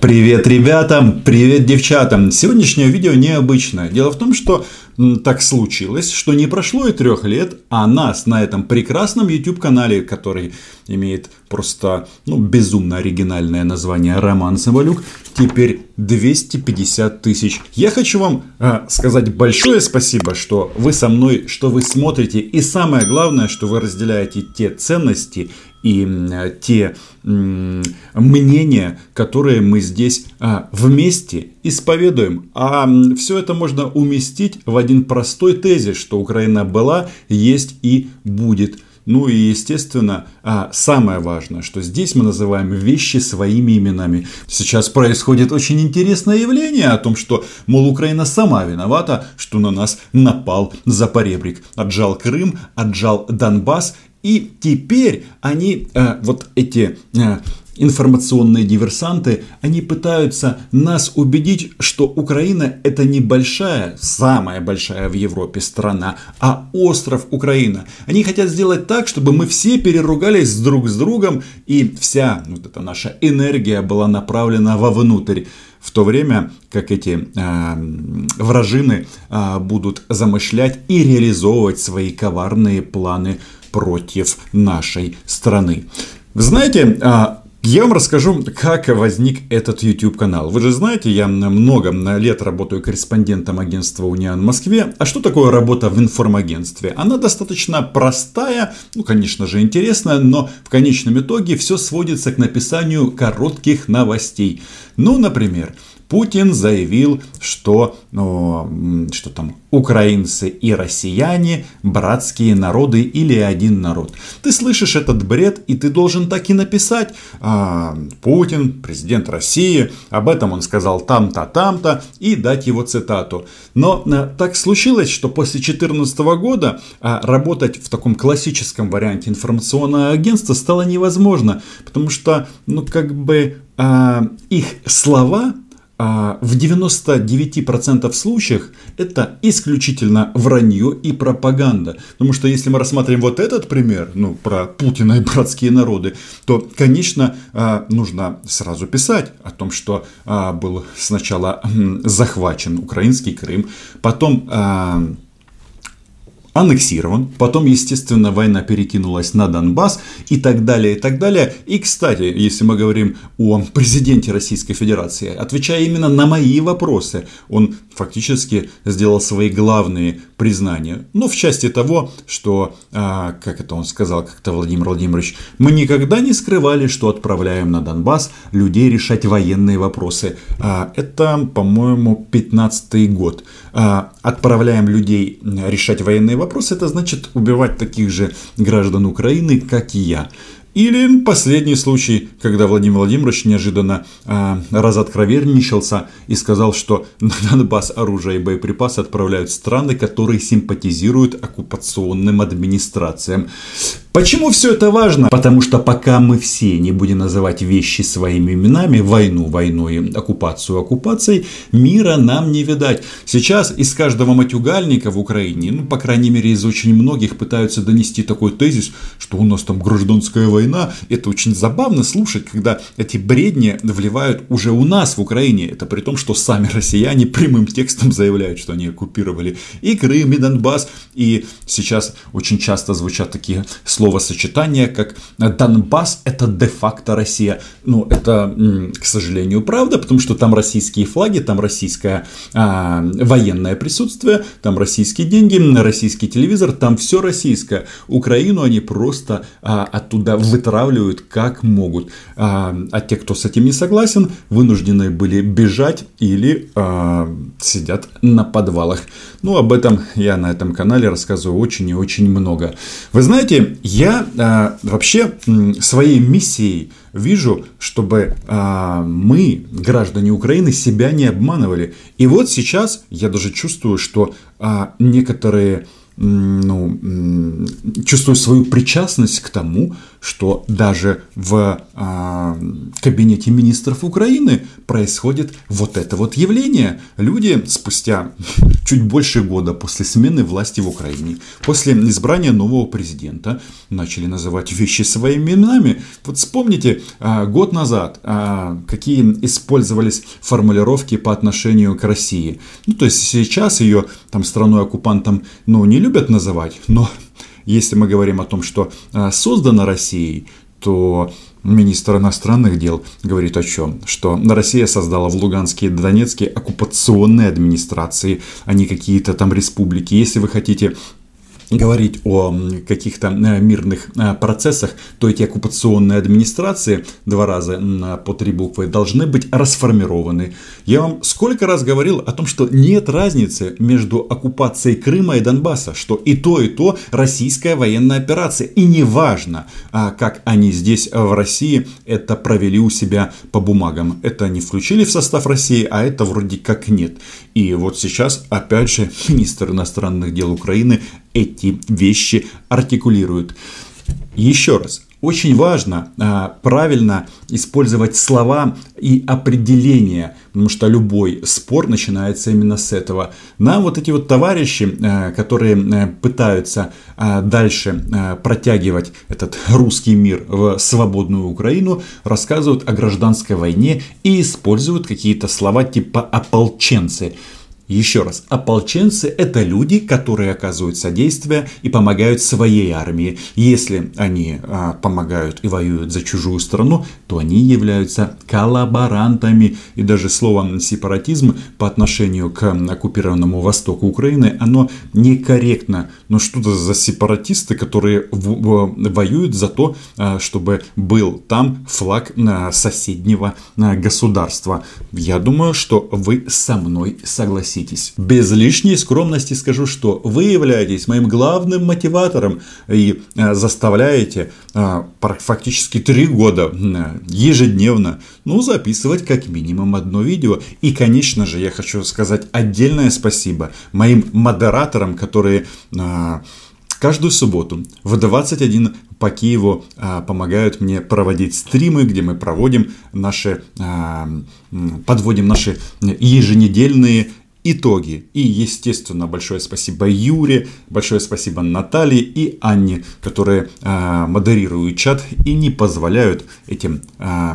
Привет ребятам, привет девчатам. Сегодняшнее видео необычное. Дело в том, что так случилось, что не прошло и трех лет, а нас на этом прекрасном YouTube канале, который имеет просто ну, безумно оригинальное название Роман Соболюк, теперь 250 тысяч. Я хочу вам э, сказать большое спасибо, что вы со мной, что вы смотрите, и самое главное, что вы разделяете те ценности и те мнения, которые мы здесь а, вместе исповедуем. А все это можно уместить в один простой тезис, что Украина была, есть и будет. Ну и, естественно, а, самое важное, что здесь мы называем вещи своими именами. Сейчас происходит очень интересное явление о том, что, мол, Украина сама виновата, что на нас напал Запоребрик. Отжал Крым, отжал Донбасс и теперь они, э, вот эти э, информационные диверсанты, они пытаются нас убедить, что Украина это не большая, самая большая в Европе страна, а остров Украина. Они хотят сделать так, чтобы мы все переругались друг с другом и вся вот эта наша энергия была направлена вовнутрь в то время как эти э, вражины э, будут замышлять и реализовывать свои коварные планы против нашей страны. Вы знаете, а, я вам расскажу, как возник этот YouTube канал. Вы же знаете, я много лет работаю корреспондентом агентства Униан в Москве. А что такое работа в информагентстве? Она достаточно простая, ну, конечно же, интересная, но в конечном итоге все сводится к написанию коротких новостей. Ну, например, Путин заявил, что, что там украинцы и россияне братские народы или один народ. Ты слышишь этот бред, и ты должен так и написать. А, Путин, президент России, об этом он сказал там-то, там-то, и дать его цитату. Но а, так случилось, что после 2014 года а, работать в таком классическом варианте информационного агентства стало невозможно, потому что, ну, как бы а, их слова в 99% случаях это исключительно вранье и пропаганда. Потому что если мы рассматриваем вот этот пример, ну, про Путина и братские народы, то, конечно, а, нужно сразу писать о том, что а, был сначала захвачен украинский Крым, потом аннексирован, потом, естественно, война перекинулась на Донбасс и так далее, и так далее. И, кстати, если мы говорим о президенте Российской Федерации, отвечая именно на мои вопросы, он фактически сделал свои главные признания. Ну, в части того, что, а, как это он сказал как-то Владимир Владимирович, мы никогда не скрывали, что отправляем на Донбасс людей решать военные вопросы. А, это, по-моему, 15 год. А, отправляем людей решать военные вопросы, это значит убивать таких же граждан Украины, как и я. Или последний случай, когда Владимир Владимирович неожиданно э, разоткровенничался и сказал, что на Донбасс оружие и боеприпасы отправляют страны, которые симпатизируют оккупационным администрациям. Почему все это важно? Потому что пока мы все не будем называть вещи своими именами, войну войной, оккупацию оккупацией, мира нам не видать. Сейчас из каждого матюгальника в Украине, ну, по крайней мере, из очень многих пытаются донести такой тезис, что у нас там гражданская война. Это очень забавно слушать, когда эти бредни вливают уже у нас в Украине. Это при том, что сами россияне прямым текстом заявляют, что они оккупировали и Крым, и Донбасс. И сейчас очень часто звучат такие словосочетание, как Донбасс это де-факто Россия. Ну, это, к сожалению, правда, потому что там российские флаги, там российское а, военное присутствие, там российские деньги, российский телевизор, там все российское. Украину они просто а, оттуда вытравливают как могут. А, а те, кто с этим не согласен, вынуждены были бежать или а, сидят на подвалах. Ну, об этом я на этом канале рассказываю очень и очень много. Вы знаете, я а, вообще своей миссией вижу, чтобы а, мы, граждане Украины, себя не обманывали. И вот сейчас я даже чувствую, что а, некоторые ну, чувствую свою причастность к тому, что даже в э, кабинете министров Украины происходит вот это вот явление. Люди спустя чуть больше года после смены власти в Украине, после избрания нового президента, начали называть вещи своими именами. Вот вспомните, э, год назад э, какие использовались формулировки по отношению к России. Ну, то есть сейчас ее там страной-оккупантом, ну, не любят называть, но если мы говорим о том, что а, создано Россией, то министр иностранных дел говорит о чем? Что Россия создала в Луганске и Донецке оккупационные администрации, а не какие-то там республики. Если вы хотите говорить о каких-то э, мирных э, процессах, то эти оккупационные администрации два раза по три буквы должны быть расформированы. Я вам сколько раз говорил о том, что нет разницы между оккупацией Крыма и Донбасса, что и то, и то российская военная операция. И неважно, а, как они здесь в России это провели у себя по бумагам. Это не включили в состав России, а это вроде как нет. И вот сейчас, опять же, министр иностранных дел Украины эти вещи артикулирует. Еще раз, очень важно а, правильно использовать слова и определения, потому что любой спор начинается именно с этого. Нам вот эти вот товарищи, а, которые а, пытаются а, дальше а, протягивать этот русский мир в свободную Украину, рассказывают о гражданской войне и используют какие-то слова типа ополченцы. Еще раз, ополченцы – это люди, которые оказывают содействие и помогают своей армии. Если они а, помогают и воюют за чужую страну, то они являются коллаборантами. И даже слово «сепаратизм» по отношению к оккупированному востоку Украины, оно некорректно. Но что-то за сепаратисты, которые в, в, воюют за то, а, чтобы был там флаг а, соседнего а, государства. Я думаю, что вы со мной согласитесь согласитесь. Без лишней скромности скажу, что вы являетесь моим главным мотиватором и э, заставляете э, фактически три года э, ежедневно ну, записывать как минимум одно видео. И, конечно же, я хочу сказать отдельное спасибо моим модераторам, которые каждую субботу в 21 по Киеву а, помогают мне проводить стримы, где мы проводим наши, а, подводим наши еженедельные итоги. И, естественно, большое спасибо Юре, большое спасибо Наталье и Анне, которые э, модерируют чат и не позволяют этим, э,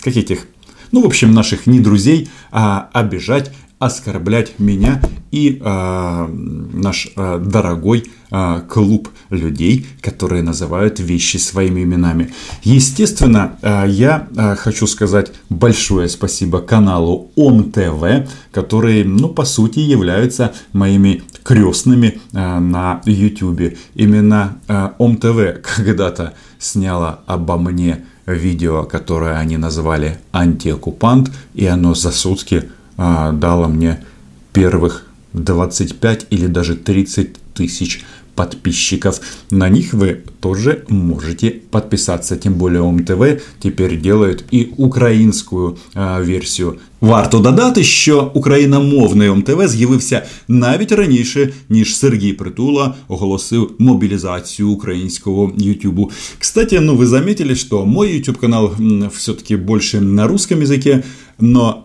как этих, ну, в общем, наших не друзей, а обижать оскорблять меня и э, наш э, дорогой э, клуб людей, которые называют вещи своими именами. Естественно, э, я э, хочу сказать большое спасибо каналу ОМ-ТВ, которые, ну, по сути, являются моими крестными э, на YouTube. Именно э, ОМ-ТВ когда-то сняла обо мне видео, которое они назвали «Антиоккупант», и оно за сутки а, дала мне первых 25 или даже 30 тысяч подписчиков. На них вы тоже можете подписаться. Тим более ОМТВ теперь делают и українську а, версію. Варто додати, що україномовний ОМТВ з'явився навіть раніше, ніж Сергій Притула оголосив мобілізацію українського Ютубу. Кстати, ну вы заметили, что мой YouTube канал все-таки больше на русском языке, но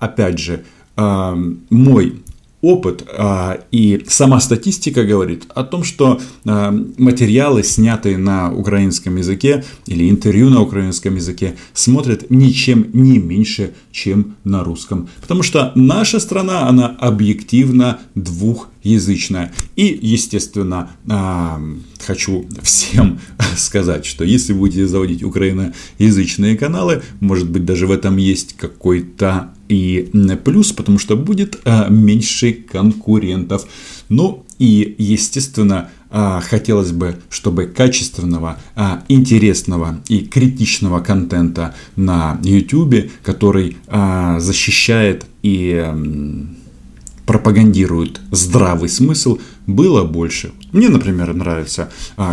опять же мой опыт а, и сама статистика говорит о том, что а, материалы, снятые на украинском языке или интервью на украинском языке, смотрят ничем не меньше, чем на русском. Потому что наша страна, она объективно двухязычная. И, естественно, а, хочу всем сказать, что если будете заводить украиноязычные каналы, может быть, даже в этом есть какой-то и плюс, потому что будет а, меньше конкурентов. Ну и, естественно, а, хотелось бы, чтобы качественного, а, интересного и критичного контента на YouTube, который защищает и пропагандирует здравый смысл, было больше. Мне, например, нравятся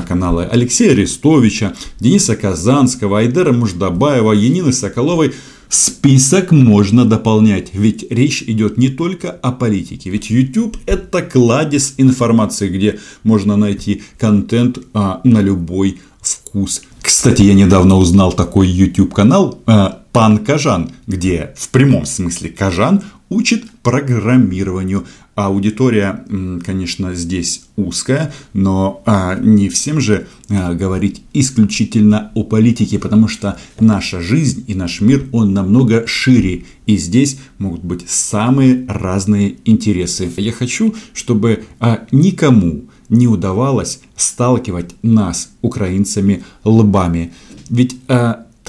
каналы Алексея Арестовича, Дениса Казанского, Айдера Муждабаева, Янины Соколовой – Список можно дополнять, ведь речь идет не только о политике. Ведь YouTube это кладезь информации, где можно найти контент а, на любой вкус. Кстати, я недавно узнал такой YouTube канал а, Пан Кажан, где в прямом смысле Кажан учит программированию. Аудитория, конечно, здесь узкая, но а, не всем же а, говорить исключительно о политике, потому что наша жизнь и наш мир, он намного шире, и здесь могут быть самые разные интересы. Я хочу, чтобы а, никому не удавалось сталкивать нас, украинцами, лбами. Ведь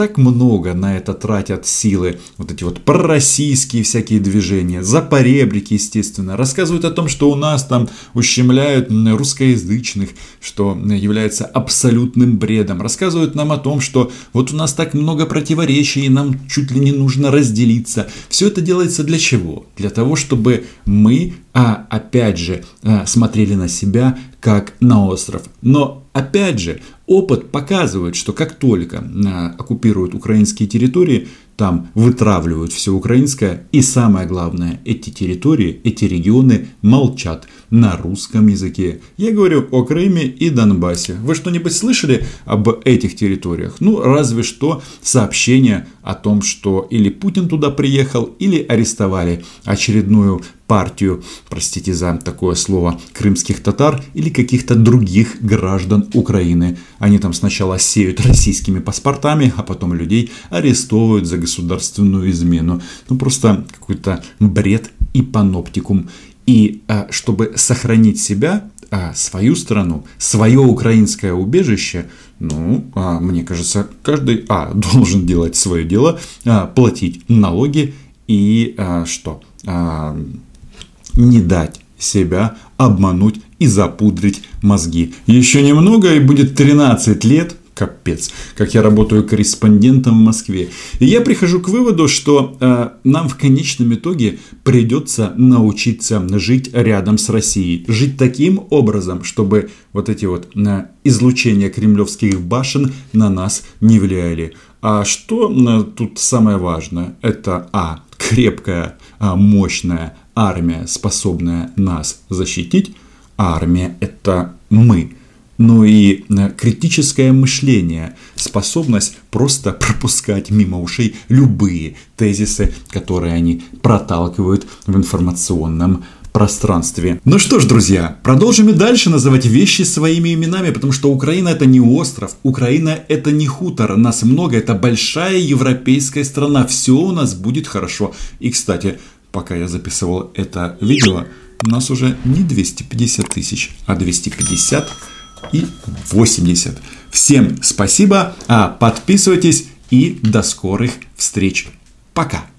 так много на это тратят силы, вот эти вот пророссийские всякие движения, запоребрики, естественно, рассказывают о том, что у нас там ущемляют русскоязычных, что является абсолютным бредом, рассказывают нам о том, что вот у нас так много противоречий, и нам чуть ли не нужно разделиться. Все это делается для чего? Для того, чтобы мы, а, опять же, а, смотрели на себя как на остров. Но опять же, опыт показывает, что как только а, оккупируют украинские территории, там вытравливают все украинское. И самое главное, эти территории, эти регионы молчат на русском языке. Я говорю о Крыме и Донбассе. Вы что-нибудь слышали об этих территориях? Ну, разве что сообщение о том, что или Путин туда приехал, или арестовали очередную партию, простите за такое слово, крымских татар или каких-то других граждан Украины. Они там сначала сеют российскими паспортами, а потом людей арестовывают за государственную измену. Ну просто какой-то бред и паноптикум. И а, чтобы сохранить себя, а, свою страну, свое украинское убежище, ну, а, мне кажется, каждый а, должен делать свое дело, а, платить налоги и а, что? А, не дать себя обмануть и запудрить мозги. Еще немного и будет 13 лет, капец, как я работаю корреспондентом в Москве. И я прихожу к выводу, что э, нам в конечном итоге придется научиться жить рядом с Россией. Жить таким образом, чтобы вот эти вот э, излучения кремлевских башен на нас не влияли. А что э, тут самое важное? Это А. Крепкая, а, мощная армия, способная нас защитить. армия – это мы. Ну и э, критическое мышление, способность просто пропускать мимо ушей любые тезисы, которые они проталкивают в информационном пространстве. Ну что ж, друзья, продолжим и дальше называть вещи своими именами, потому что Украина это не остров, Украина это не хутор, нас много, это большая европейская страна, все у нас будет хорошо. И, кстати, пока я записывал это видео, у нас уже не 250 тысяч, а 250 и 80. Всем спасибо, а подписывайтесь и до скорых встреч. Пока!